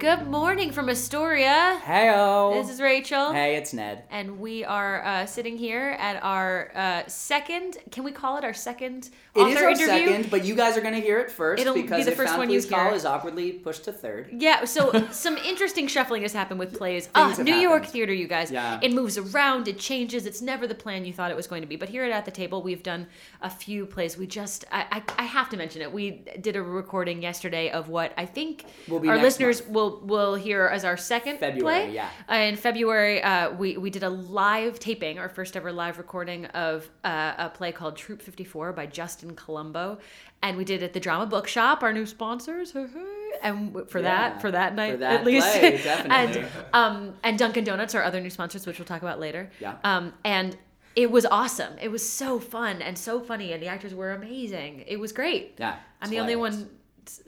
Good morning from Astoria. Heyo. This is Rachel. Hey, it's Ned. And we are uh, sitting here at our uh, second, can we call it our second It author is our interview? second, but you guys are going to hear it 1st It'll be because the first one you Please Call hear. is awkwardly pushed to third. Yeah, so some interesting shuffling has happened with plays. Ah, New York theater, you guys. Yeah. It moves around, it changes. It's never the plan you thought it was going to be. But here at At the Table, we've done a few plays. We just, I, I, I have to mention it. We did a recording yesterday of what I think Will be our listeners month. will will hear as our second February, play. yeah. Uh, in February, uh, we we did a live taping, our first ever live recording of uh, a play called Troop 54 by Justin Colombo, and we did it at the Drama Bookshop, our new sponsors. And for Yeah, that, for that night for that at least, play, definitely. and um, and Dunkin' Donuts are other new sponsors, which we'll talk about later. Yeah. Um, and it was awesome. It was so fun and so funny, and the actors were amazing. It was great. Yeah, I'm the only one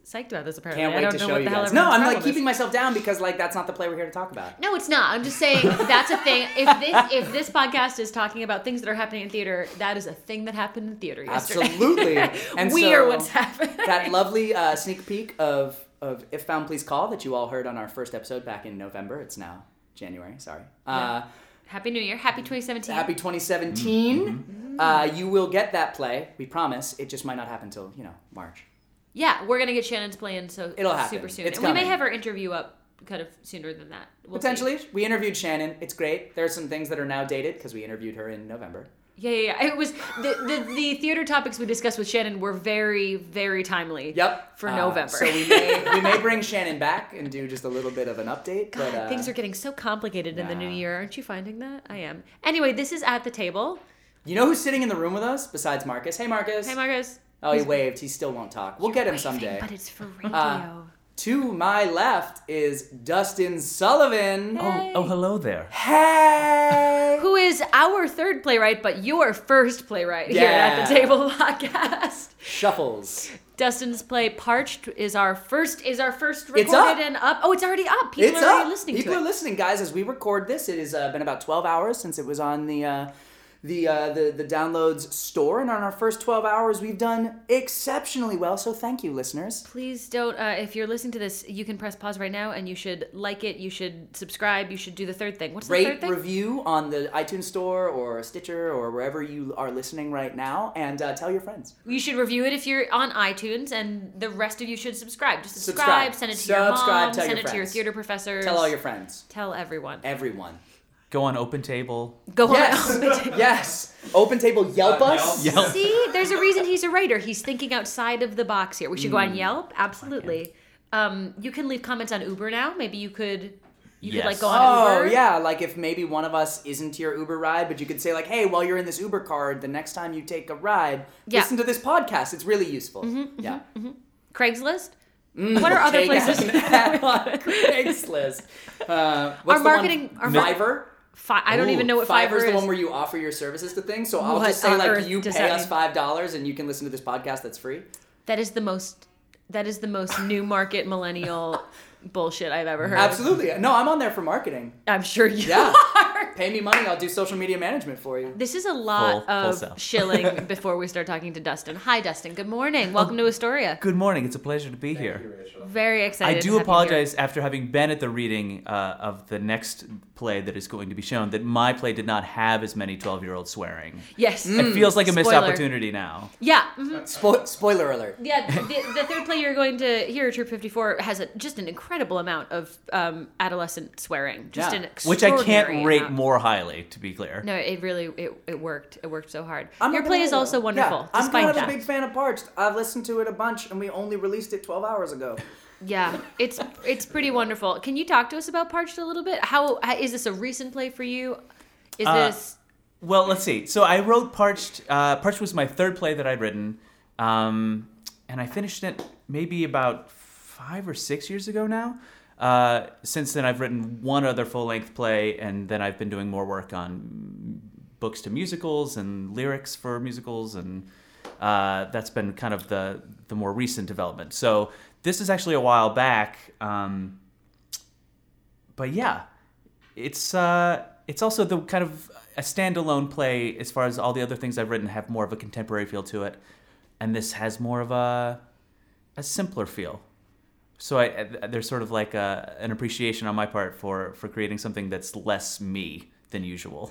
psyched about this. Apparently, Can't I wait don't to know show what you guys. No, I'm problem like is. keeping myself down because like that's not the play we're here to talk about. No, it's not. I'm just saying that's a thing. If this if this podcast is talking about things that are happening in theater, that is a thing that happened in theater yesterday. Absolutely. And we so, are what's happening. that lovely uh, sneak peek of of If Found Please Call that you all heard on our first episode back in November. It's now January. Sorry. Uh, Happy New Year. Happy 2017. Happy 2017. Uh, you will get that play. We promise. It just might not happen till you know March. Yeah, we're gonna get Shannon's plan so It'll happen. super soon. It's and we may have our interview up kind of sooner than that. We'll see. Potentially, we interviewed Shannon. It's great. There are some things that are now dated because we interviewed her in November. Yeah, yeah, yeah. It was the, the the theater topics we discussed with Shannon were very very timely. Yep. For Uh, November. So we may we may bring Shannon back and do just a little bit of an update. God, but uh, things are getting so complicated in the new year. Aren't you finding that? I am. Anyway, this is at the table. you know who's sitting in the room with us besides Marcus? Hey, Marcus. Hey, Marcus. Oh, he waved. He still won't talk. We'll get him someday. But it's for radio. Uh, To my left is Dustin Sullivan. Hey. Oh, oh, hello there. Hey. who is our third playwright, but your first playwright here at the Yeah. Table podcast. Shuffles. Dustin's play Parched is our first is our first It's recorded up. and up. Oh, it's already up. People it's are already up. listening People to are it. listening, guys. As we record this, it has uh, been about 12 hours since it was on the uh, the, uh, the the downloads store, and on our first 12 hours, we've done exceptionally well. So thank you, listeners. Please don't. Uh, if you're listening to this, you can press pause right now, and you should like it. You should subscribe. You should do the third thing. What's the third Rate, thing? review on the iTunes Store or Stitcher or wherever you are listening right now, and uh, tell your friends. You should review it if you're on iTunes, and the rest of you should subscribe. Just subscribe. Subscribe. Send it to your mom. tell Send your it to your theater professors. Tell all your friends, Tell everyone. everyone. Go on Open Table. Go Yes, on. yes. Open Table, Yelp Uh, us. Yelp. See, there's a reason he's a writer. He's thinking outside of the box here. We should go Mm. on Yelp. Absolutely. Um, you can leave comments on Uber now. Maybe you could. You could like go on Oh Uber. yeah, like if maybe one of us isn't your Uber ride, but you could say like, "Hey, while you're in this Uber card, the next time you take a ride, Yeah. listen to this podcast. It's really useful." yeah. Craigslist. What are other places? an ad on Craigslist. Uh, what's Our the one? marketing- our mar- Fiverr. Fi- I don't Ooh, even know what Fiverr the is. one where you offer your services to things. So I'll What just say like, you pay us five dollars and you can listen to this podcast that's free. that is the most. That is the most new market millennial bullshit I've ever heard. Absolutely. No, I'm on there for marketing. I'm sure you Yeah. are. Pay me money, I'll do social media management for you. This is a lot Full- full of sell. shilling before we start talking to Dustin. Hi, Dustin. Good morning. Welcome to Astoria. Good morning. It's a pleasure to be here. Very excited. I do have apologize after having been at the reading uh, of the next play that is going to be shown that my play did not have as many 12 year olds swearing. Yes. It feels like a missed opportunity now. Yeah. mhm. Spo- spoiler alert. Yeah, the, the third play you're going to hear, Troop 54, has a, just an incredible amount of um, adolescent swearing. Just Yeah. an Which I can't rate amount. More highly, to be clear. No, it really it, it worked. It worked so hard. I'm Your play is also wonderful. Yeah, I'm despite kind of that. a big fan of Parched. I've listened to it a bunch, and we only released it 12 hours ago. Yeah, it's it's pretty wonderful. Can you talk to us about Parched a little bit? How how- is this a recent play for you? Is Uh, this Well, let's see. So I wrote Parched. Uh, Parched was my third play that I'd written, um, and I finished it maybe about five or six years ago now. Uh, since then, I've written one other full length play, and then I've been doing more work on books to musicals and lyrics for musicals, and uh, that's been kind of the the more recent development. So this is actually a while back. Um, but yeah, it's uh, it's also the kind of a standalone play as far as all the other things I've written have more of a contemporary feel to it, and this has more of a a simpler feel. So I, I- there's sort of like a, an appreciation on my part for for creating something that's less me than usual.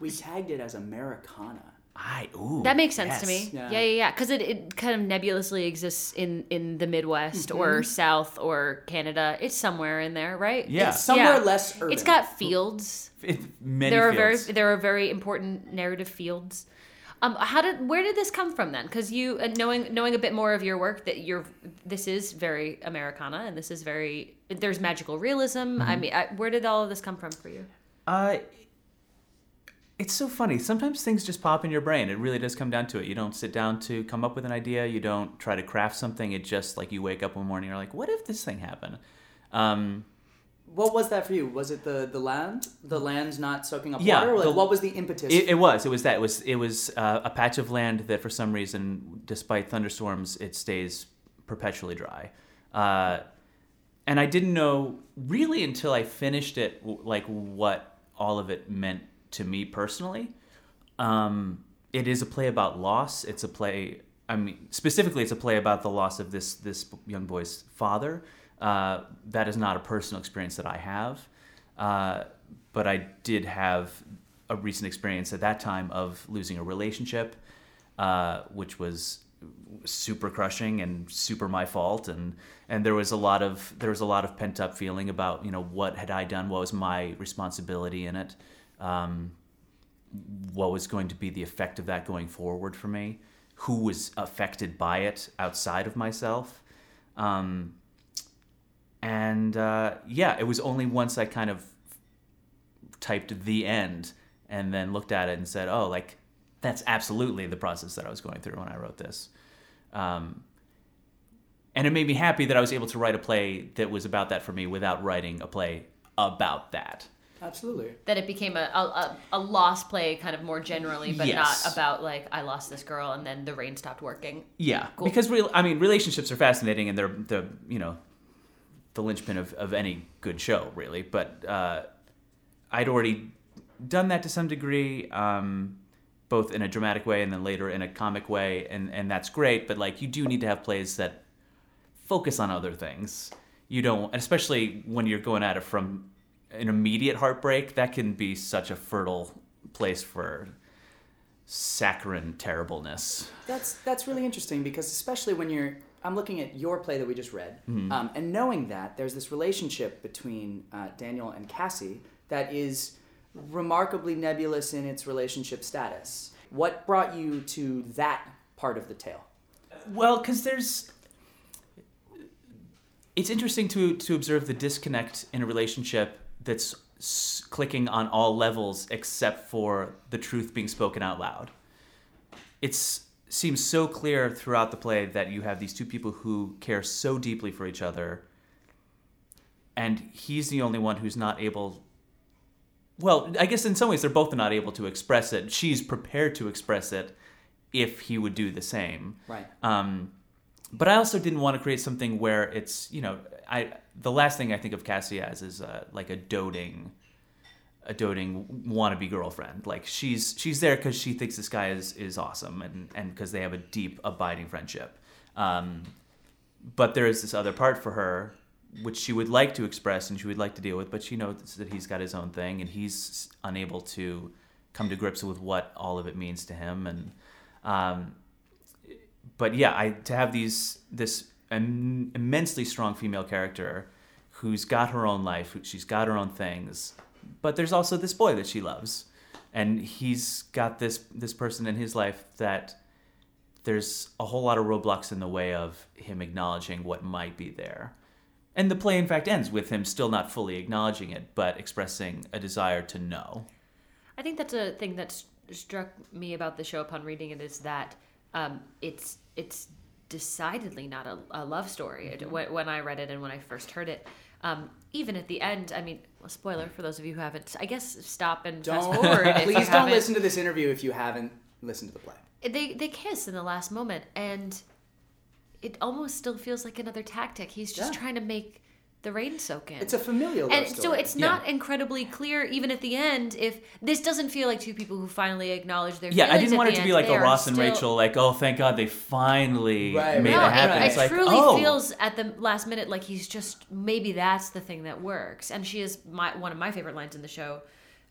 We tagged it as Americana. I ooh. That makes sense to me. Yeah. Yeah, yeah, yeah. Because it, it kind of nebulously exists in in the Midwest Mm-hmm. or South or Canada. It's somewhere in there, right? Yeah. It's somewhere Yeah. less urban. It's got fields. It, many there are fields. very there are very important narrative fields. Um, how did where did this come from then? Because you uh, knowing knowing a bit more of your work that you're this is very Americana and this is very there's magical realism. Mm-hmm. I mean, I, where did all of this come from for you? Uh, it's so funny. Sometimes things just pop in your brain. It really does come down to it. You don't sit down to come up with an idea. You don't try to craft something. It just like you wake up one morning, you're like, what if this thing happened? Um, What was that for you? Was it the the land? The land's not soaking up Yeah, water? Like, the- what was the impetus? it, it was. It was that. It was. It was uh, a patch of land that, for some reason, despite thunderstorms, it stays perpetually dry. Uh, and I didn't know really until I finished it, like what all of it meant to me personally. Um, it is a play about loss. It's a play. I mean, specifically, it's a play about the loss of this this young boy's father. Uh, that is not a personal experience that I have, uh, but I did have a recent experience at that time of losing a relationship, uh, which was super crushing and super my fault. And and there was a lot of there was a lot of pent up feeling about you know what had I done? What was my responsibility in it? Um, what was going to be the effect of that going forward for me? Who was affected by it outside of myself? Um, and uh, yeah it was only once I kind of typed the end and then looked at it and said oh like that's absolutely the process that I was going through when I wrote this um, and it made me happy that I was able to write a play that was about that for me without writing a play about that. Absolutely. That it became a a, a, a lost play kind of more generally, but Yes. not about like I lost this girl and then the rain stopped working. Yeah, Cool. because real, I mean, relationships are fascinating and they're the you know the linchpin of, of any good show, really. But uh, I'd already done that to some degree, um, both in a dramatic way and then later in a comic way, and and that's great. But like, you do need to have plays that focus on other things. You don't, especially when you're going at it from an immediate heartbreak. That can be such a fertile place for saccharine terribleness. That's that's really interesting because especially when you're I'm looking at your play that we just read, um, and knowing that there's this relationship between uh, Daniel and Cassie that is remarkably nebulous in its relationship status. What brought you to that part of the tale? Well, because there's. It's interesting to to observe the disconnect in a relationship that's s- clicking on all levels except for the truth being spoken out loud. It's seems so clear throughout the play that you have these two people who care so deeply for each other, and he's the only one who's not able. Well, I guess in some ways they're both not able to express it. She's prepared to express it if he would do the same. Right. Um, but I also didn't want to create something where it's you know I the last thing I think of Cassie as is uh, like a doting, a doting wannabe girlfriend. Like she's she's there because she thinks this guy is is awesome and and because they have a deep abiding friendship. Um, but there is this other part for her which she would like to express and she would like to deal with, but she knows that he's got his own thing and he's unable to come to grips with what all of it means to him and. Um, but yeah, I to have these this im- immensely strong female character who's got her own life, who- she's got her own things, but there's also this boy that she loves, and he's got this this person in his life that there's a whole lot of roadblocks in the way of him acknowledging what might be there. And the play, in fact, ends with him still not fully acknowledging it, but expressing a desire to know. I think that's a thing that struck me about the show upon reading it is that um, it's it's decidedly not a, a love story. It- When, when I read it and when I first heard it, um, even at the end, I mean, a spoiler for those of you who haven't. I guess stop and Don't forward. please don't haven't. listen to this interview if you haven't listened to the play. They they kiss in the last moment, and it almost still feels like another tactic. He's just Yeah. trying to make the rain soak in. It's a familial love and so story. it's not incredibly clear even at the end if this doesn't feel like two people who finally acknowledge their Yeah, I didn't want it to end. be like They a Ross and still- Rachel, like, oh, thank God they finally Right, made right. no, it happen. it, it's it like, truly oh, feels at the last minute like he's just maybe that's the thing that works. And she is my one of my favorite lines in the show,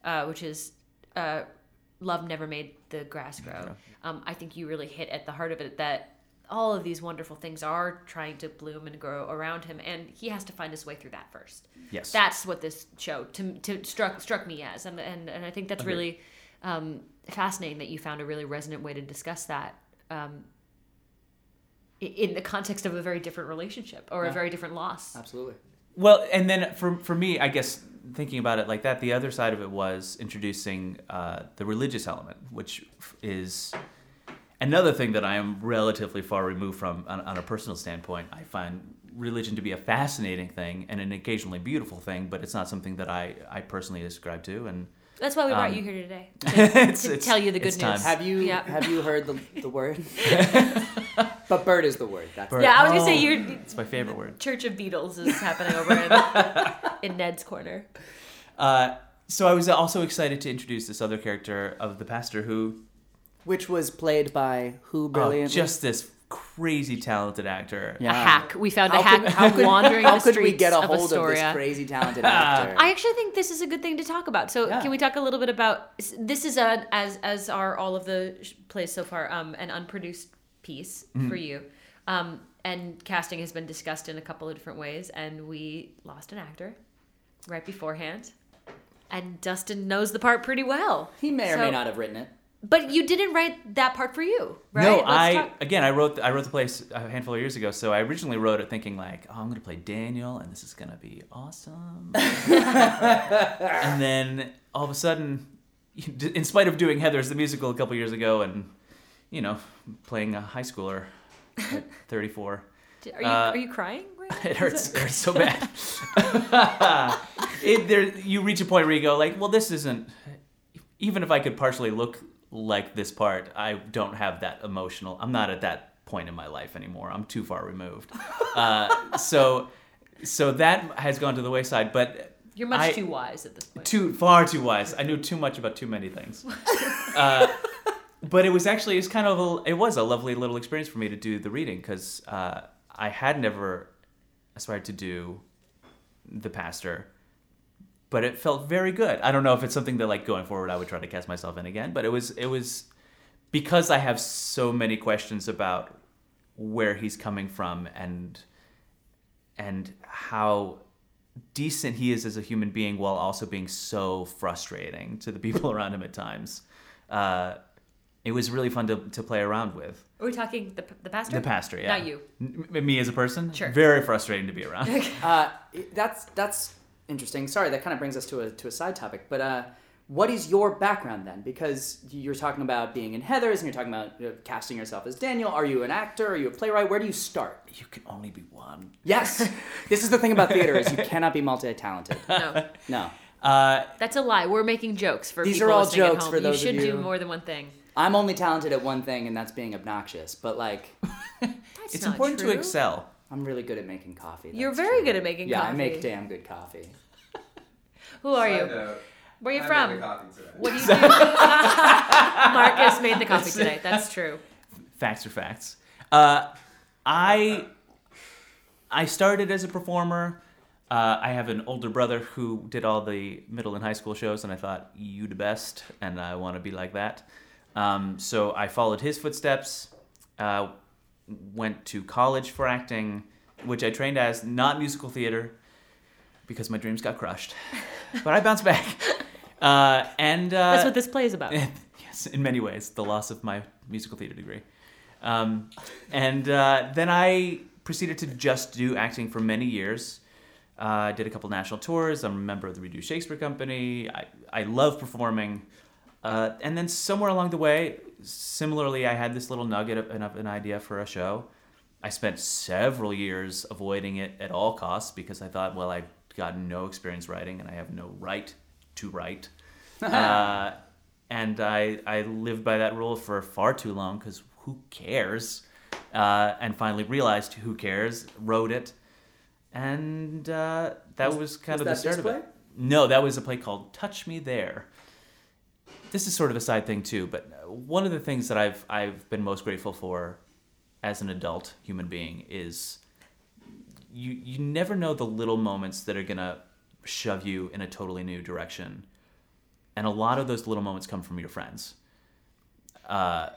uh, which is, uh, "Love never made the grass grow." Um, I think you really hit at the heart of it that all of these wonderful things are trying to bloom and grow around him, and he has to find his way through that first. yes. That's what this show to, to struck struck me as, and and, and I think that's Agreed. really um, fascinating that you found a really resonant way to discuss that. Um, in the context of a very different relationship or a very different loss. Absolutely. Well, and then for for me, I guess thinking about it like that, the other side of it was introducing uh, the religious element, which is another thing that I am relatively far removed from on, on a personal standpoint. I find religion to be a fascinating thing and an occasionally beautiful thing, but it's not something that I, I personally ascribe to. And That's why we brought Um, you here today it's, to it's- tell you the good it's time. news. Have you Yeah. have you heard the, the word? but bird is the word. That's Bird. yeah, I was gonna say Oh. your It's my favorite word. Church of Beatles is happening over in, in Ned's corner. Uh, so I was also excited to introduce this other character of the pastor who which was played by who oh, brilliantly? just this crazy talented actor. Yeah. A hack. We found How a hack could- how could- wandering How the could we get a of hold of this crazy talented actor? I actually think this is a good thing to talk about. So, Yeah. can we talk a little bit about this? Is a as as are all of the plays so far, um, an unproduced piece Mm-hmm. for you, um, and casting has been discussed in a couple of different ways, and we lost an actor right beforehand, and Dustin knows the part pretty well. he may or So- may not have written it. But you didn't write that part for you, right? No, Let's I talk- again I wrote I wrote the place a handful of years ago. So I originally wrote it thinking like, oh, I'm gonna play Daniel, and this is gonna be awesome. and then all of a sudden, in spite of doing Heathers the musical a couple years ago, and you know, playing a high schooler at 34, Are you uh, are you crying? Right it hurts. It hurts so bad. it, there, you reach a point where you go like, well, this isn't. Even if I could partially look like this part, I don't have that emotional. I'm not at that point in my life anymore. I'm too far removed. Uh, so, so that has gone to the wayside. But You're much I- too wise at this point. too far too wise. I knew too much about too many things. Uh, but it was actually it's kind of a, it was a lovely little experience for me to do the reading because uh, I had never aspired to do the pastor, but it felt very good. I don't know if it's something that like going forward I would try to cast myself in again, but it was it was because I have so many questions about where he's coming from and and how decent he is as a human being while also being so frustrating to the people around him at times. Uh, it was really fun to, to play around with. Are we talking the the pastor? The pastor, yeah. Not you. N- me as a person? Sure. Very frustrating to be around. Uh, that's that's interesting. Sorry, that kind of brings us to a to a side topic. But uh, what is your background then? Because you're talking about being in Heathers, and you're talking about uh, casting yourself as Daniel. Are you an actor? Are you a playwright? Where do you start? you can only be one. Yes, this is the thing about theater: is you cannot be multi-talented. No. No, Uh, That's a lie. We're making jokes for These people are all at jokes home. for those you of should you- do more than one thing. I'm only talented at one thing, and that's being obnoxious. But like, it's important true. to excel. I'm really good at making coffee. You're very true. good at making yeah, coffee. Yeah, I make damn good coffee. Who are Side you? note, Where are you I from? made the coffee today. What do you do? Marcus made the coffee today. That's true. Facts are facts. Uh, I I started as a performer. Uh, I have an older brother who did all the middle and high school shows, and I thought you the best, and I want to be like that. Um, so I followed his footsteps. Uh, went to college for acting, which I trained as not musical theater because my dreams got crushed, but I bounced back. Uh, and uh, That's what this play is about. yes, in many ways, the loss of my musical theater degree. Um, and uh, then I proceeded to just do acting for many years. Uh, did a couple national tours. I'm a member of the Redo Shakespeare Company. I, I love performing. Uh, and then somewhere along the way, similarly, I had this little nugget of, of an idea for a show. I spent several years avoiding it at all costs because I thought, well, I've got no experience writing and I have no right to write. uh, and I, I lived by that rule for far too long because who cares? Uh, and finally realized who cares, wrote it, and uh, that was, kind was of the start of it. No, that was a play called Touch Me There. This is sort of a side thing too, but one of the things that I've I've been most grateful for as an adult human being is you you never know the little moments that are gonna shove you in a totally new direction, and a lot of those little moments come from your friends. Uh,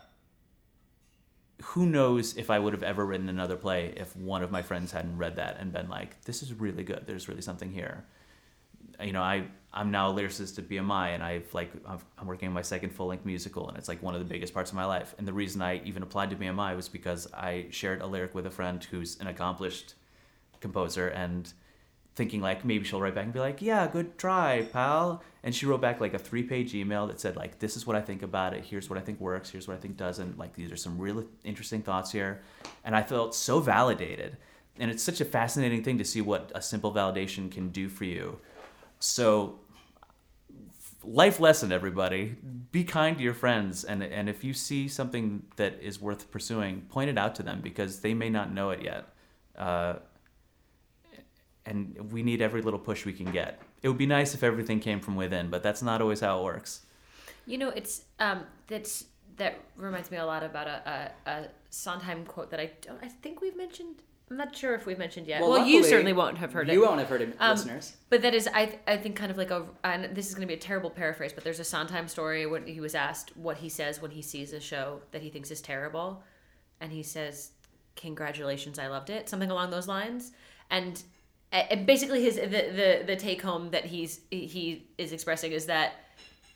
who knows if I would have ever written another play if one of my friends hadn't read that and been like, "This is really good. There's really something here." You know, I I'm now a lyricist at BMI, and I've like I've, I'm working on my second full length musical, and it's like one of the biggest parts of my life. And the reason I even applied to BMI was because I shared a lyric with a friend who's an accomplished composer, and thinking like maybe she'll write back and be like, "Yeah, good try, pal." And she wrote back like a three-page email that said like, "This is what I think about it. Here's what I think works. Here's what I think doesn't. Like these are some really interesting thoughts here." And I felt so validated. And it's such a fascinating thing to see what a simple validation can do for you. So life lesson everybody be kind to your friends and and if you see something that is worth pursuing point it out to them because they may not know it yet uh, and we need every little push we can get. It would be nice if everything came from within, but that's not always how it works. You know, it's um, that's that reminds me a lot about a, a, a Sondheim quote that I don't. I think we've mentioned. I'm not sure if we've mentioned yet. Well, you luckily, certainly won't have heard it. You won't have heard it, Um, listeners. But that is, I, I think, kind of like a, and this is going to be a terrible paraphrase, but there's a Sondheim story when he was asked what he says when he sees a show that he thinks is terrible, and he says, "Congratulations, I loved it," something along those lines, and, and basically his the, the the take home that he's he is expressing is that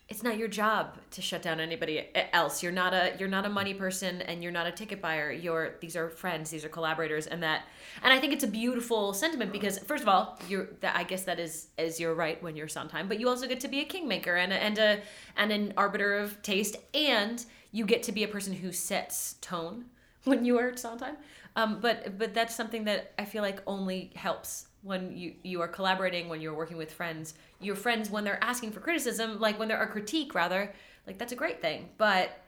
it's not your job to shut down anybody else. You're not a you're not a money person and you're not a ticket buyer. You're these are friends, these are collaborators and that and I think it's a beautiful sentiment because first of all, you're that I guess that is is your right when you're Sondheim, but you also get to be a kingmaker and a, and a and an arbiter of taste and you get to be a person who sets tone when you are Sondheim. Um, but but that's something that I feel like only helps when you you are collaborating when you're working with friends your friends when they're asking for criticism like when they're a critique rather like that's a great thing but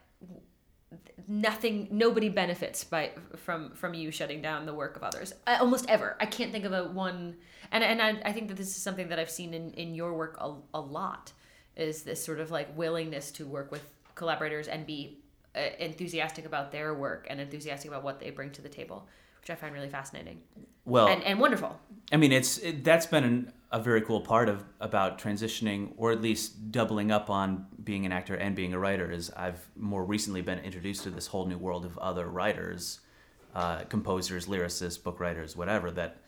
nothing nobody benefits by from from you shutting down the work of others I, almost ever. I can't think of a one and and I, I think that this is something that i've seen in in your work a, a lot is this sort of like willingness to work with collaborators and be uh, enthusiastic about their work and enthusiastic about what they bring to the table which i find really fascinating Well, and, and wonderful I mean, it's it, that's been an, a very cool part of about transitioning, or at least doubling up on being an actor and being a writer. Is I've more recently been introduced to this whole new world of other writers, uh, composers, lyricists, book writers, whatever that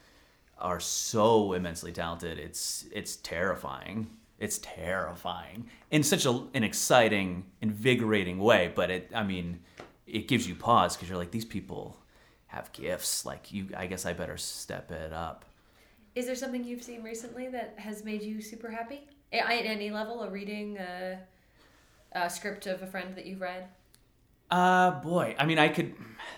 are so immensely talented. It's it's terrifying. It's terrifying in such a, an exciting, invigorating way. But it, I mean, it gives you pause because you're like, these people have gifts. Like you, I guess I better step it up. Is there something you've seen recently that has made you super happy? A- At any level, a reading, a, a script of a friend that you've read? Uh, boy, I mean, I could.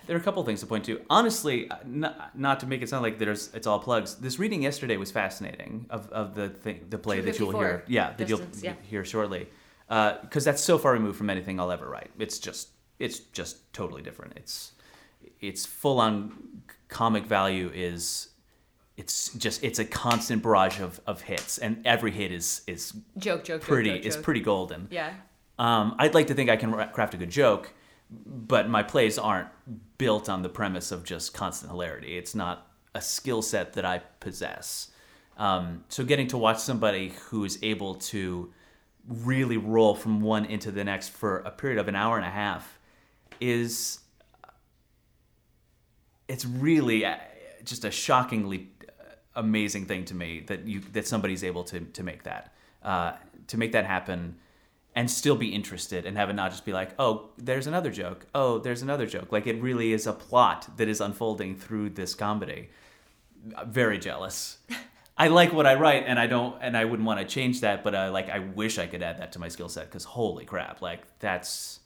There are a couple things to point to. Honestly, uh, not, not to make it sound like there's it's all plugs. This reading yesterday was fascinating of, of the thing, the play that you'll hear. Yeah, that Distance, you'll yeah. hear shortly. Because that's so far removed from anything I'll ever write. It's just it's just totally different. It's it's full on comic value is it's just it's a constant barrage of, of hits and every hit is is Joke, joke, pretty joke, joke, is joke. pretty golden. Yeah. Um, I'd like to think I can craft a good joke, but my plays aren't built on the premise of just constant hilarity. It's not a skill set that I possess. Um, so getting to watch somebody who is able to really roll from one into the next for a period of an hour and a half is it's really uh, just a shockingly uh, amazing thing to me that you that somebody's able to to make that uh, to make that happen and still be interested and have it not just be like oh there's another joke. Oh there's another joke. Like it really is a plot that is unfolding through this comedy. Very jealous. I like what i write and i don't and i wouldn't want to change that but like i wish i could add that to my skill set because holy crap like that's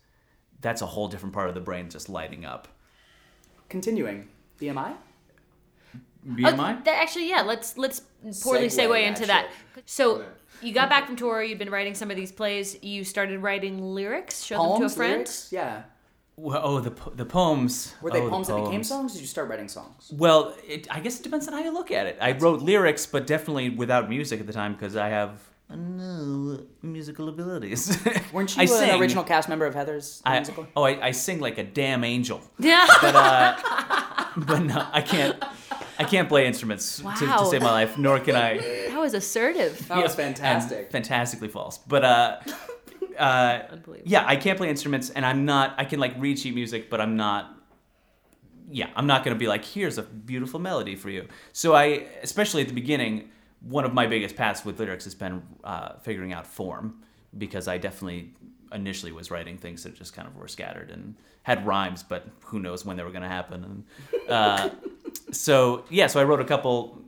that's a whole different part of the brain just lighting up. Continuing, BMI. BMI? Oh, that, actually, yeah. Let's let's poorly Segue segue into that. shit. So you got back from tour. You'd been writing some of these plays. You started writing lyrics. Showed them to a friend. lyrics, yeah. Well, oh, the the poems. Were they Oh, the poems that became songs? Or did you start writing songs? Well, it, I guess it depends on how you look at it. I wrote lyrics, but definitely without music at the time because I have uh, no musical abilities. Weren't you I an sing. original cast member of Heathers I, musical? oh, I, I sing like a damn angel, Yeah. but uh, but no, I can't. I can't play instruments to, to save my life, nor can I. that was assertive. That was fantastic. fantastically false. But uh, uh, Unbelievable. yeah, I can't play instruments, and I'm not. I can like read sheet music, but I'm not. Yeah, I'm not gonna be like, here's a beautiful melody for you. So I, especially at the beginning, one of my biggest paths with lyrics has been uh, figuring out form, because I definitely initially was writing things that just kind of were scattered and had rhymes, but who knows when they were gonna happen. And uh, so yeah, so I wrote a couple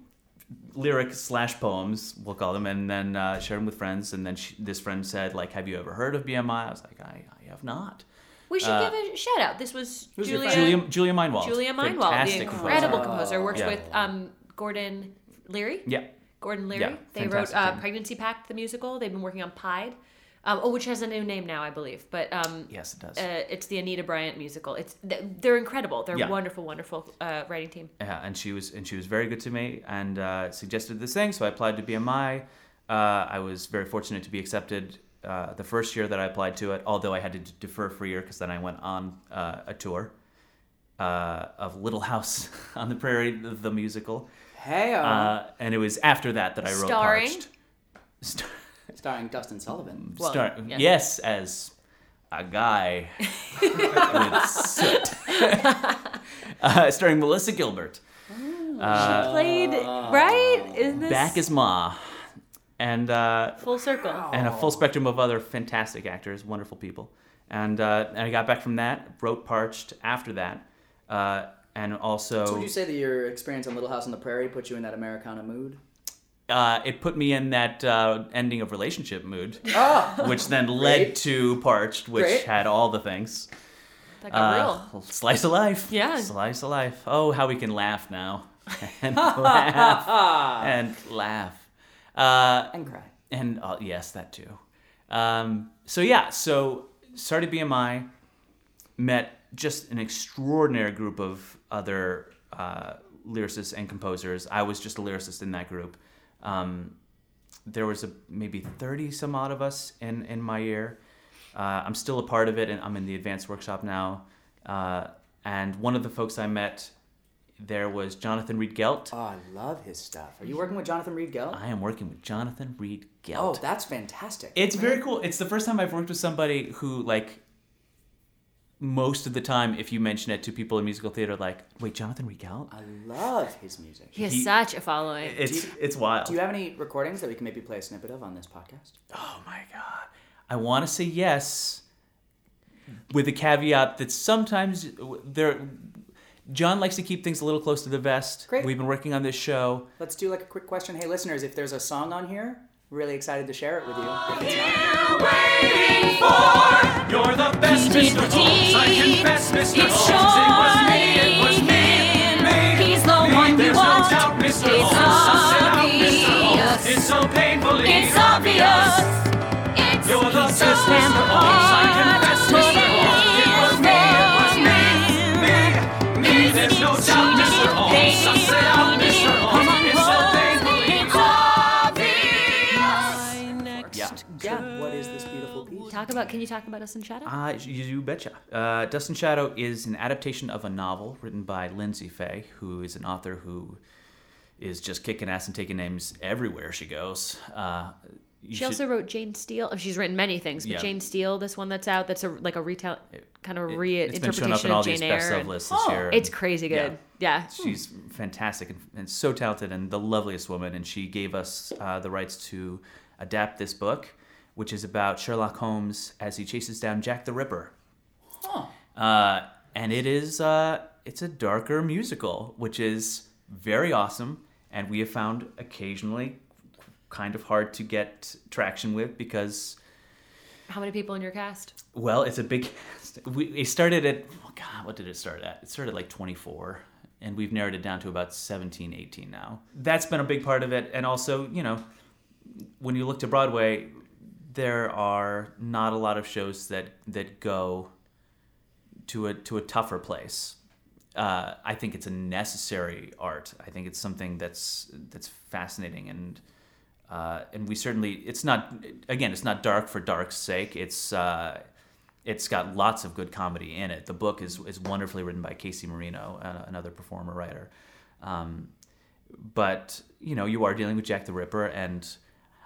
lyric slash poems, we'll call them, and then uh, shared them with friends. And then she, this friend said, like, "Have you ever heard of BMI?" I was like, "I, I have not." We should Uh, give a shout out. This was Julia. friend? Julia Julia Meinwald. Julia Meinwald, the incredible composer. composer, works Yeah. with um, Gordon Leary. Yeah, Gordon Leary. Yeah, they wrote uh. Pregnancy Pact, the musical. They've been working on Pied, um, oh, which has a new name now, I believe. But um, yes, it does. uh, it's the Anita Bryant musical. It's they're incredible. They're Yeah. wonderful, wonderful uh, writing team. yeah, and she was and she was very good to me and uh, suggested this thing. So I applied to BMI. Uh, I was very fortunate to be accepted uh, the first year that I applied to it. Although I had to defer for a year because then I went on uh, a tour uh, of Little House on the Prairie, the, the musical. Hey, uh, and it was after that that I wrote Starring? Parched. Star- starring Dustin Sullivan. Well, star- yeah. Yes, as a guy with soot. uh, starring Melissa Gilbert. Uh, Played right? Isn't this back as Ma. And uh, full circle? and a full spectrum of other fantastic actors, wonderful people. And uh, and I got back from that, wrote Parched after that, uh, and also So would you say that your experience on Little House on the Prairie put you in that Americana mood? uh, it put me in that uh, ending of relationship mood, Oh, which then led Great. to Parched, which Great. had all the things. That got Uh, real. Slice of life. Yeah. Slice of life. Oh, how we can laugh now. and laugh. and laugh. Uh, and cry. and uh, yes, that too. Um, so yeah, so started BMI, met just an extraordinary group of other uh, lyricists and composers. I was just a lyricist in that group. Um, there was a, maybe 30 some odd of us in, in my year. Uh, I'm still a part of it, and I'm in the advanced workshop now. Uh, and one of the folks I met there was Jonathan Reid Gealt. Oh, I love his stuff. Are you working with Jonathan Reid Gealt? I am working with Jonathan Reid Gealt. Oh, that's fantastic. It's very cool. It's the first time I've worked with somebody who like most of the time if you mention it to people in musical theater like, wait, Jonathan Reid I love his music. He has he- such a following. It's you- it's wild. Do you have any recordings that we can maybe play a snippet of on this podcast? oh my god. I want to say yes with the caveat that sometimes there John likes to keep things a little close to the vest. Great. We've been working on this show. Let's do like a quick question. Hey, listeners, if there's a song on here, really excited to share it with you. If it's not, You're the best, Mr. Holmes. I confess, Mr. Holmes. It was me, it was me, me. He's the one you no want. doubt, Mr. It's Holmes. Suss out, Mr. Holmes. It's so painfully It's obvious. It's You're the so best, Mr. Holmes. I confess, Mr. Talk about. Can you talk about Dust and Shadow? Uh, you, you betcha. Uh, Dust and Shadow is an adaptation of a novel written by Lyndsay Faye, who is an author who is just kicking ass and taking names everywhere she goes. Uh, She should- also wrote Jane Steele. oh, She's written many things, but Yeah. Jane Steele, this one that's out, that's a like a retail kind of a it- it's been shown up reinterpretation in all of these Jane best Eyre. and- lists this Oh, year. It's crazy good. Yeah. She's fantastic and, and so talented and the loveliest woman. And she gave us uh, the rights to adapt this book, which is about Sherlock Holmes as he chases down Jack the Ripper. Huh. Uh, and it is uh, it's a darker musical, which is very awesome. And we have found occasionally kind of hard to get traction with because How many people in your cast? well, it's a big cast. We it started at oh God, what did it start at? It started like 24 and we've narrowed it down to about 17, 18 now. That's been a big part of it and also, you know, when you look to Broadway, there are not a lot of shows that that go to a to a tougher place. Uh, I think it's a necessary art. I think it's something that's that's fascinating and uh, and we certainly it's not again it's not dark for dark's sake. It's uh, it's got lots of good comedy in it. The book is is wonderfully written by Casey Marino, uh, another performer writer. Um, but you know you are dealing with Jack the Ripper, and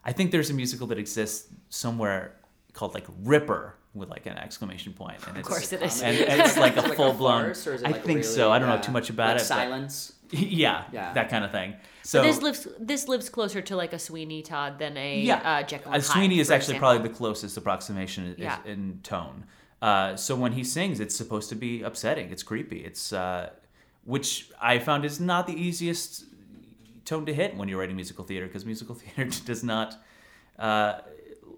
I think there's a musical that exists somewhere called like Ripper with like an exclamation point, and it's, course it is. and it's like a Like a full blown. or is it I think really, so. I don't know uh, too much about like it. but- Silence. yeah, Yeah. that kind of thing. So this lives this lives closer to like a Sweeney Todd than a yeah, uh, Jekyll Uh, and Hyde, Sweeney is actually example. probably the closest approximation in, Yeah. in tone. Uh, so when he sings, it's supposed to be upsetting. It's creepy. It's uh, which I found is not the easiest tone to hit when you're writing musical theater because musical theater does not uh,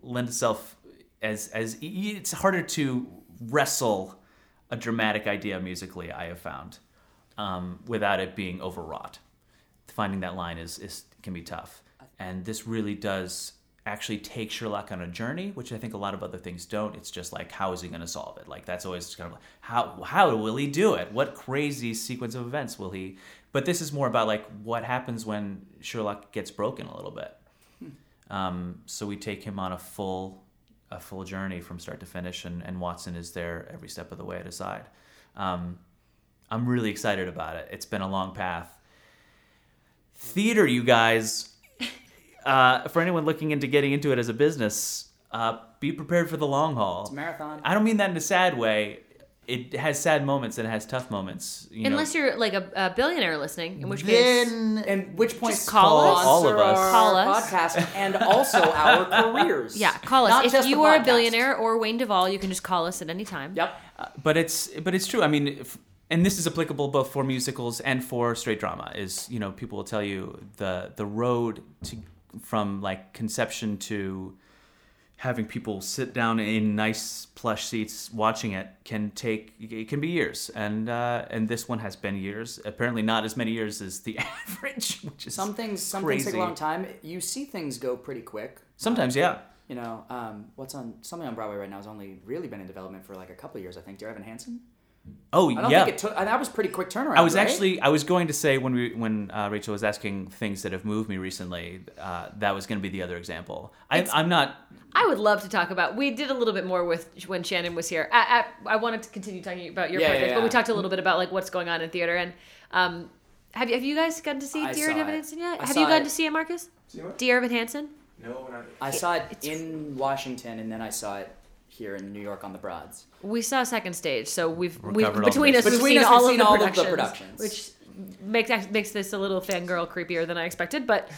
lend itself as as it's harder to wrestle a dramatic idea musically. I have found um, without it being overwrought. Finding that line is, is can be tough, and this really does actually take Sherlock on a journey, which I think a lot of other things don't. It's just like how is he going to solve it? Like that's always kind of like how how will he do it? What crazy sequence of events will he? But this is more about like what happens when Sherlock gets broken a little bit. Um, so we take him on a full a full journey from start to finish, and, and Watson is there every step of the way at his side. Um, I'm really excited about it. It's been a long path. Theater, you guys, uh, for anyone looking into getting into it as a business, uh, be prepared for the long haul. It's a marathon. I don't mean that in a sad way. It has sad moments and it has tough moments. You Unless know. you're like a, a billionaire listening, in which case then And which point Just call us. All of us. Call us. podcast and also our careers. yeah, call us Not if just the you are a billionaire or Wayne Duvall. You can just call us at any time. Yep. Uh, but it's but it's true. I mean, if, and this is applicable both for musicals and for straight drama. Is you know people will tell you the the road to from like conception to having people sit down in nice plush seats watching it can take it can be years and uh, and this one has been years apparently not as many years as the average which is Some things, some things take a long time. You see things go pretty quick. sometimes yeah You know, um, what's on something on Broadway right now has only really been in development for like a couple of years. I think. Dear Evan Hansen. Oh I don't yeah think it took. That was pretty quick turnaround. I was right? actually I was going to say when we when uh, Rachel was asking things that have moved me recently, uh, that was going to be the other example. I, I'm not. I would love to talk about. We did a little bit more with when Shannon was here. I, I, I wanted to continue talking about your Yeah, project, yeah, but we talked a little bit about like what's going on in theater. And um, have you have you guys gotten to see I Dear Evan it. Hansen yet? I have you gotten it. to see it, Marcus? See what? Dear Evan Hansen. No, not. I saw it in Washington, and then I saw it here in New York on the Broads. We saw second stage, so we've We're we've covered all between us we've Between seen us, we've all, seen of, the all of the productions, productions. which makes makes this a little fangirl creepier than I expected. But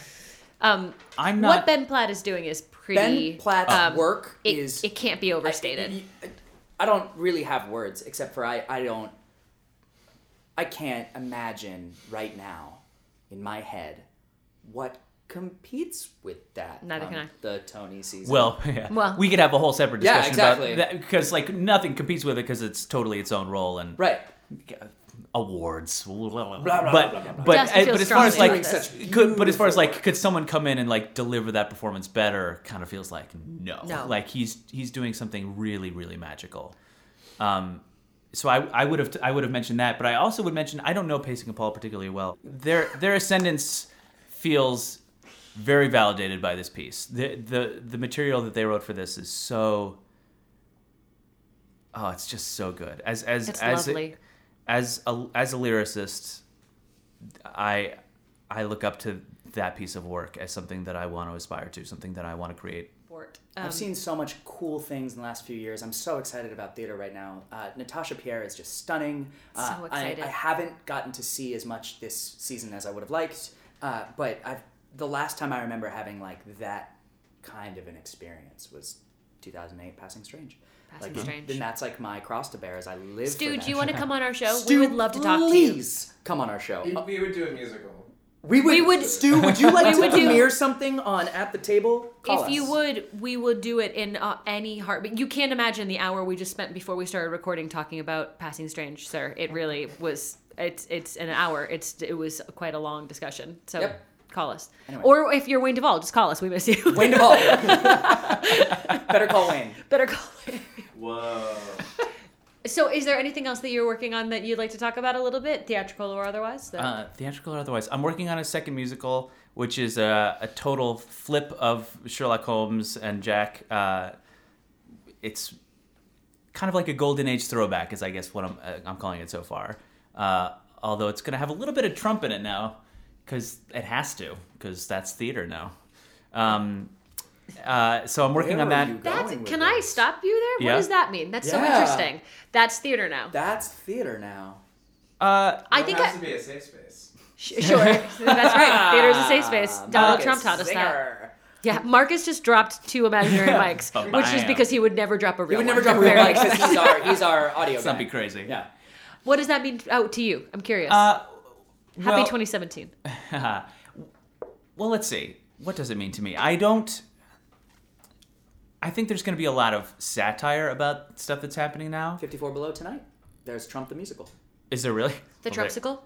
um, I'm not. what. Ben Platt is doing is pretty. Ben Platt's um, work it, is. it can't be overstated. I, I don't really have words except for I, I don't I can't imagine right now in my head what competes with that. Neither from can I. The Tony season. well, yeah. Well- we could have a whole separate discussion Yeah, discussion exactly. about that because like nothing competes with it because it's totally its own role and right. awards. blah, but blah, blah, blah. but Justin uh, feels but as far as like could but as far as like could someone come in and like deliver that performance better? Kind of feels like no. No. Like he's he's doing something really really magical. Um, so I, I would have I would have mentioned that, but I also would mention I don't know Pasek and Paul particularly well. Their their ascendance feels very validated by this piece. The the the material that they wrote for this is so oh, it's just so good. As as It's as lovely. as a as a lyricist, I I look up to that piece of work as something that I want to aspire to, something that I want to create. Um, I've seen so much cool things in the last few years. I'm so excited about theater right now. Uh, Natasha Pierre is just stunning. Uh, So I, excited. I haven't gotten to see as much this season as I would have liked, uh, but I've the last time I remember having like that kind of an experience was 2008 Passing Strange. Passing like, Strange. And that's like my cross to bear as I live. Stew, for do you want to come on our show? Stew, we would love to talk to you. Please come on our show. We, would do a musical. we would. we would- Stew, would you like we to would do- premiere something on at the table? Call if you would, we would do it in uh, any heartbeat. You can't imagine the hour we just spent before we started recording talking about Passing Strange, sir. It really was. It's it's an hour. It's it was quite a long discussion. So Yep. Call us, Anyway. or if you're Wayne Duvall, just call us. We miss you. Wayne Duvall. Better call Wayne. Better call. Wayne. Whoa. So, is there anything else that you're working on that you'd like to talk about a little bit, theatrical or otherwise? that- Uh, theatrical or otherwise. I'm working on a second musical, which is a, a total flip of Sherlock Holmes and Jack. Uh, it's kind of like a golden age throwback, is I guess what I'm uh, I'm calling it so far. Uh, although it's gonna have a little bit of Trump in it now, because it has to, because that's theater now. Um, uh, so I'm working Where on that. That's, going with can I this? stop you there? What Yeah. does that mean? That's so interesting. That's theater now. That's theater now. Uh, I It has I, to be a safe space. Sh- Sure, that's right. Theater is a safe space. Donald Marcus Trump taught us that. Yeah, Marcus just dropped two imaginary mics, Oh, which is because he would never drop a real. He would never one. drop a real mic since he's our he's our audio let's guy. not be crazy. Yeah. What does that mean out to you? I'm curious. Uh, Happy well- 2017. Well, let's see. What does it mean to me? I don't. I think there's going to be a lot of satire about stuff that's happening now. 54 below tonight. There's Trump the musical. Is there really? The Well, there- Trumpsicle.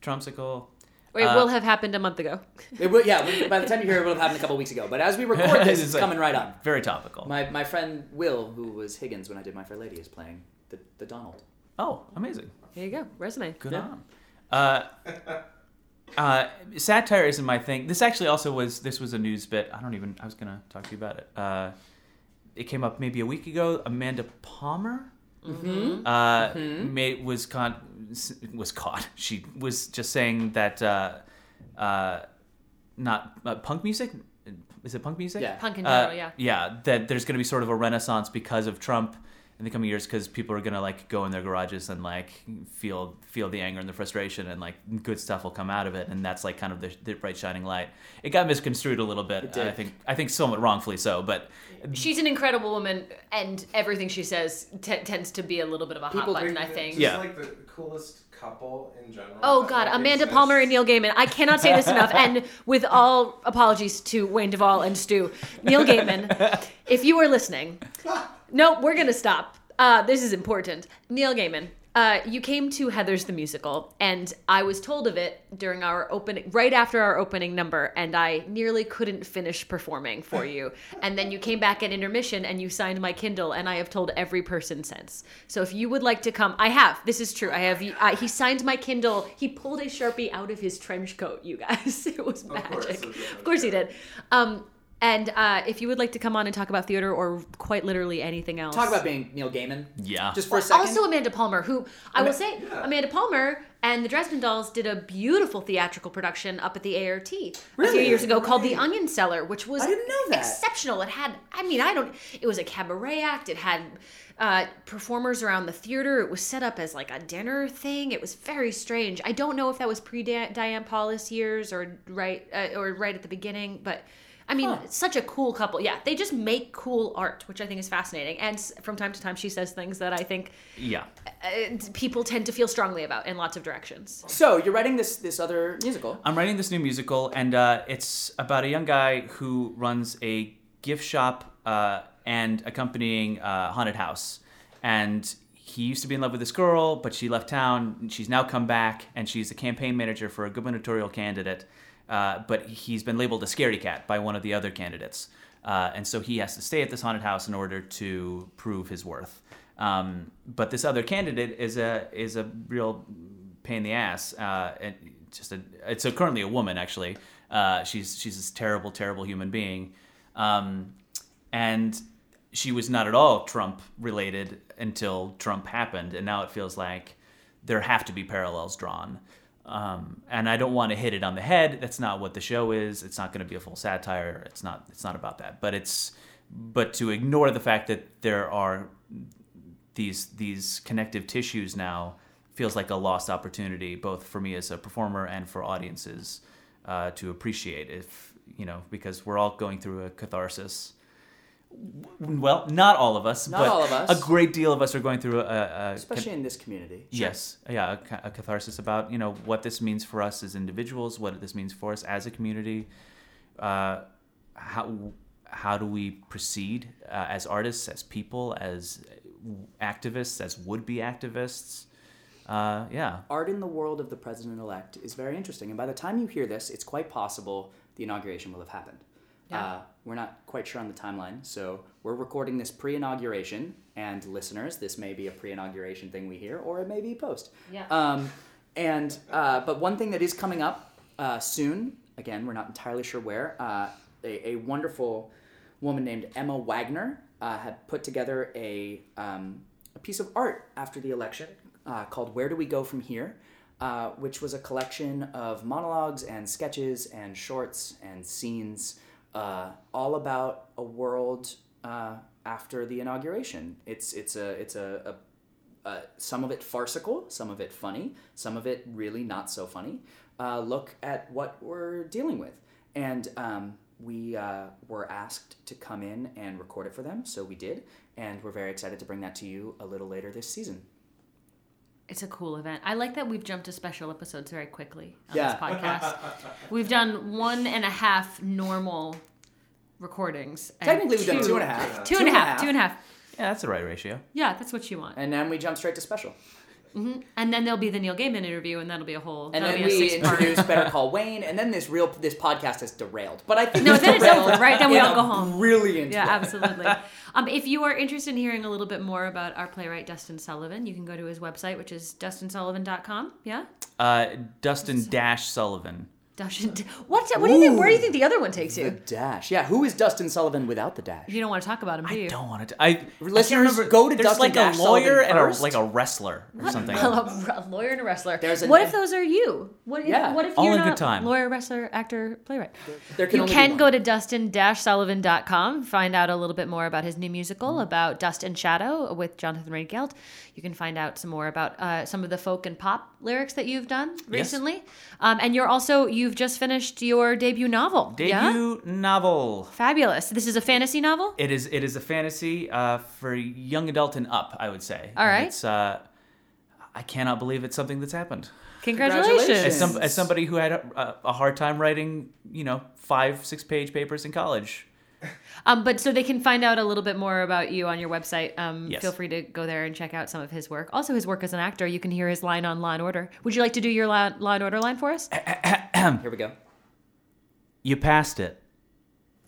Trumpsicle. Or it Uh, will have happened a month ago. It will, yeah, by the time you hear it, it will have happened a couple weeks ago. But as we record this, it's like coming right on. Very topical. My, my friend Will, who was Higgins when I did My Fair Lady, is playing the, the Donald. oh, amazing. Here you go. Resume. Good Yeah. on. Uh, uh, satire isn't my thing. This actually also was. This was a news bit. I don't even. I was gonna talk to you about it. Uh, it came up maybe a week ago. Amanda Palmer. Mm-hmm. Uh, made, was caught. Was caught. She was just saying that. Uh, uh, not uh, punk music. Is it punk music? Yeah. Punk in Uh, general, yeah. Yeah, that there's going to be sort of a renaissance because of Trump in the coming years because people are going to like go in their garages and like feel feel the anger and the frustration and like good stuff will come out of it and that's like kind of the, the bright shining light. It got misconstrued a little bit. It did. I think I think somewhat wrongfully so, but She's an incredible woman, and everything she says t- tends to be a little bit of a hot button. I think. Just Yeah. like the coolest couple in general. Oh God, Amanda exists. Palmer and Neil Gaiman. I cannot say this enough. And with all apologies to Wayne Duvall and Stew, Neil Gaiman, if you are listening, no, we're gonna stop. Uh, this is important. Neil Gaiman, uh, you came to Heathers the musical, and I was told of it during our opening, right after our opening number, and I nearly couldn't finish performing for you. And then you came back at intermission, and you signed my Kindle, and I have told every person since. So if you would like to come, I have. This is true. I have. Uh, he signed my Kindle. He pulled a sharpie out of his trench coat. You guys, it was magic. course, Of of course, course, he did. Um, and uh, if you would like to come on and talk about theater or quite literally anything else, Talk about being Neil Gaiman. yeah. Just for a second. also Amanda Palmer, who I will say, Amanda Palmer and the Dresden Dolls did a beautiful theatrical production up at the ART a few years ago called The Onion Cellar, which was I didn't know that. exceptional. It had, I mean, I don't. It was a cabaret act. It had uh, performers around the theater. It was set up as like a dinner thing. It was very strange. I don't know if that was pre Diane Paulus years or right uh, or right at the beginning, but. I mean, Huh. such a cool couple. Yeah, they just make cool art, which I think is fascinating. And from time to time, she says things that I think yeah. uh, people tend to feel strongly about in lots of directions. So you're writing this this other musical. I'm writing this new musical, and uh, it's about a young guy who runs a gift shop uh, and accompanying uh, haunted house. And he used to be in love with this girl, but she left town. She's now come back, and she's a campaign manager for a gubernatorial candidate. Uh, but he's been labeled a scaredy cat by one of the other candidates. Uh, and so he has to stay at this haunted house in order to prove his worth. Um, but this other candidate is a is a real pain in the ass. Uh, and just a it's a, currently a woman actually. Uh, she's she's this terrible terrible human being, um, and she was not at all Trump related until Trump happened, and now it feels like there have to be parallels drawn. Um, and I don't want to hit it on the head. That's not what the show is. It's not going to be a full satire. It's not. It's not about that. But it's. But to ignore the fact that there are these these connective tissues now feels like a lost opportunity, both for me as a performer and for audiences uh, to appreciate. If you know, because we're all going through a catharsis. Well, not all of us, Not but all of us. a great deal of us are going through a, a Especially in this community. Yes, yeah, a, a catharsis about you know what this means for us as individuals, what this means for us as a community. Uh, how how do we proceed uh, as artists, as people, as activists, as would be activists? Uh, yeah, Art in the world of the president elect is very interesting. And by the time you hear this, it's quite possible the inauguration will have happened. Yeah. We're not quite sure on the timeline, so we're recording this pre-inauguration. And listeners, this may be a pre-inauguration thing we hear, or it may be post. Yeah. Um, and uh, but one thing that is coming up uh, soon. Again, we're not entirely sure where. Uh, a, a wonderful woman named Emma Wagner uh, had put together a um, a piece of art after the election uh, called "Where Do We Go From Here," uh, which was a collection of monologues and sketches and shorts and scenes, uh, all about a world uh, after the inauguration. It's it's a it's a, a uh, some of it farcical, some of it funny, some of it really not so funny. Uh, look at what we're dealing with, and um, we uh, were asked to come in and record it for them, so we did, and we're very excited to bring that to you a little later this season. It's a cool event. I like that we've jumped to special episodes very quickly on Yeah. this podcast. we've done one and a half normal recordings. and Technically, we've done two and a half, Two and a half. Two and a half. Yeah, that's the right ratio. Yeah, that's what you want. and then we jump straight to special. And then there'll be the Neil Gaiman interview, and that'll be a whole. And that'll then be we six introduce Better Call Wayne, and then this real this podcast has derailed. But I think No, it's then it's over, right? Then we in all a go home. Brilliant. Yeah, way. absolutely. um, if you are interested in hearing a little bit more about our playwright Dustin Sullivan, you can go to his website, which is dustinsullivan.com. Yeah, Uh, Dustin Dash Sullivan. Dustin. What? What do you think? Where do you think the other one takes The you? dash. Yeah, who is Dustin Sullivan without the dash? You don't want to talk about him, do you? I don't want to. I I can't Listeners, remember. go to There's Dustin like Dash a lawyer Sullivan and a like a wrestler or something. a lawyer and a wrestler. There's an- what if those are you? What if, Yeah. what if you're in good not time. lawyer, wrestler, actor, playwright? There can You can go to dustin-sullivan.com, find out a little bit more about his new musical Mm-hmm. about Dust and Shadow with Jonathan Reid Gealt. You can find out some more about uh, some of the folk and pop lyrics that you've done recently. Um, and you're also you've just finished your debut novel. yeah? Debut novel. Fabulous. This is a fantasy novel. It is. It is a fantasy uh, for young adult and up. I would say. All right. And. It's. Uh, I cannot believe it's something that's happened. Congratulations. Congratulations. As, some, as somebody who had a, a hard time writing, you know, five, six page papers in college. Um, but so they can find out a little bit more about you on your website. Um, Yes. Feel free to go there and check out some of his work. Also, his work as an actor. You can hear his line on Law and Order. Would you like to do your Law, Law and Order line for us? Here we go. You passed it.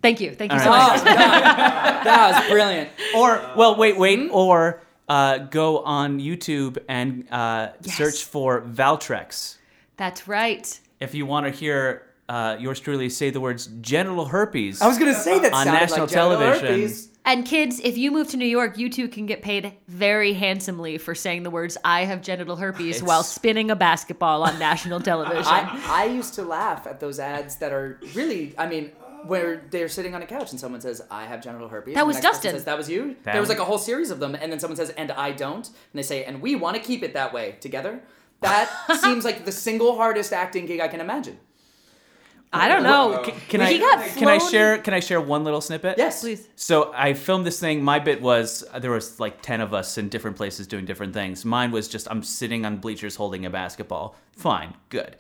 Thank you. Thank you All so right. much. That was brilliant. Or well, wait, wait. Or uh, go on YouTube and uh, Yes. search for Valtrex. That's right. If you want to hear uh, yours truly say the words genital herpes. I was gonna say that On national like television. herpes. And kids, if you move to New York, you too can get paid very handsomely for saying the words "I have genital herpes" It's- while spinning a basketball on national television. I, I used to laugh at those ads that are really, I mean, where they're sitting on a couch and someone says, I have genital herpes. That was the Dustin. Says, that was you? That there was was- like a whole series of them, and then someone says, and I don't. And they say, and we want to keep it that way together. That seems like the single hardest acting gig I can imagine. I don't know. Can, can I can I share can I share one little snippet? Yes. Please. So I filmed this thing. My bit was uh, there was like ten of us in different places doing different things. Mine was just I'm sitting on bleachers holding a basketball. Fine, good.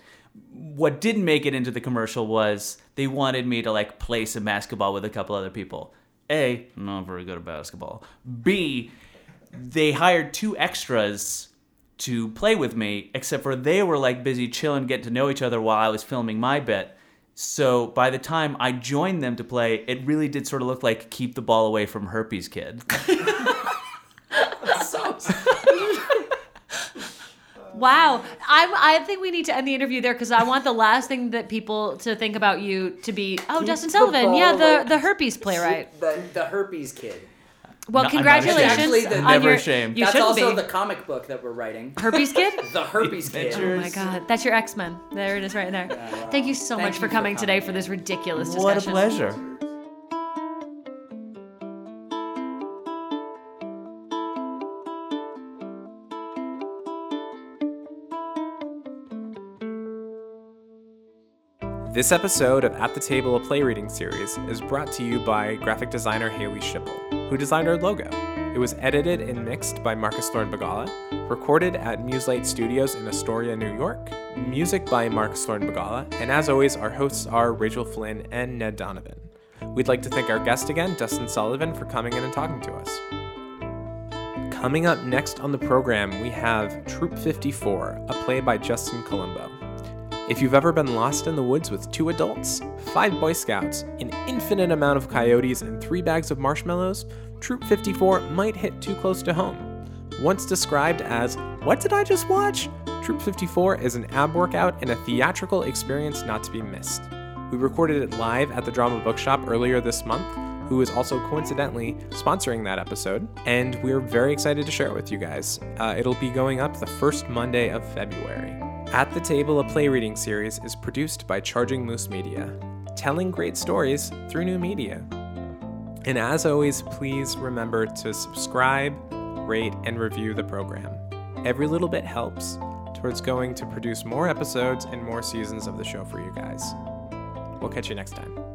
What didn't make it into the commercial was they wanted me to like play some basketball with a couple other people. A, I'm not very good at basketball. B, they hired two extras to play with me, except for they were like busy chilling, getting to know each other while I was filming my bit. So by the time I joined them to play, it really did sort of look like keep the ball away from herpes kid. Wow, I, I think we need to end the interview there because I want the last thing that people to think about you to be oh Keep Dustin Sullivan, yeah, the away- the herpes playwright. The, the herpes kid. Well, No, I'm not congratulations ashamed. Actually, the- on Never your, ashamed. You That's also be. the comic book that we're writing. herpes kid. The herpes kid. Oh my god, that's your X Men. There it is, right there. Thank you so Thank much you for for coming today coming. for this ridiculous discussion. What a pleasure. This episode of At the Table, a play reading series, is brought to you by graphic designer Haley Schipple, who designed our logo. It was edited and mixed by Marcus Lauren Bagala, recorded at Muselight Studios in Astoria, New York, music by Marcus Lauren Bagala, and as always, our hosts are Rachel Flynn and Ned Donovan. We'd like to thank our guest again, Dustin Sullivan, for coming in and talking to us. Coming up next on the program, we have Troop 54, a play by Justin Colombo. If you've ever been lost in the woods with two adults, five Boy Scouts, an infinite amount of coyotes, and three bags of marshmallows, Troop 54 might hit too close to home. Once described as, What did I just watch? Troop 54 is an ab workout and a theatrical experience not to be missed. We recorded it live at the Drama Bookshop earlier this month, who is also coincidentally sponsoring that episode, and we're very excited to share it with you guys. Uh, it'll be going up the first Monday of February. At the Table, a play reading series is produced by Charging Moose Media, telling great stories through new media. And as always, please remember to subscribe, rate, and review the program. Every little bit helps towards going to produce more episodes and more seasons of the show for you guys. We'll catch you next time.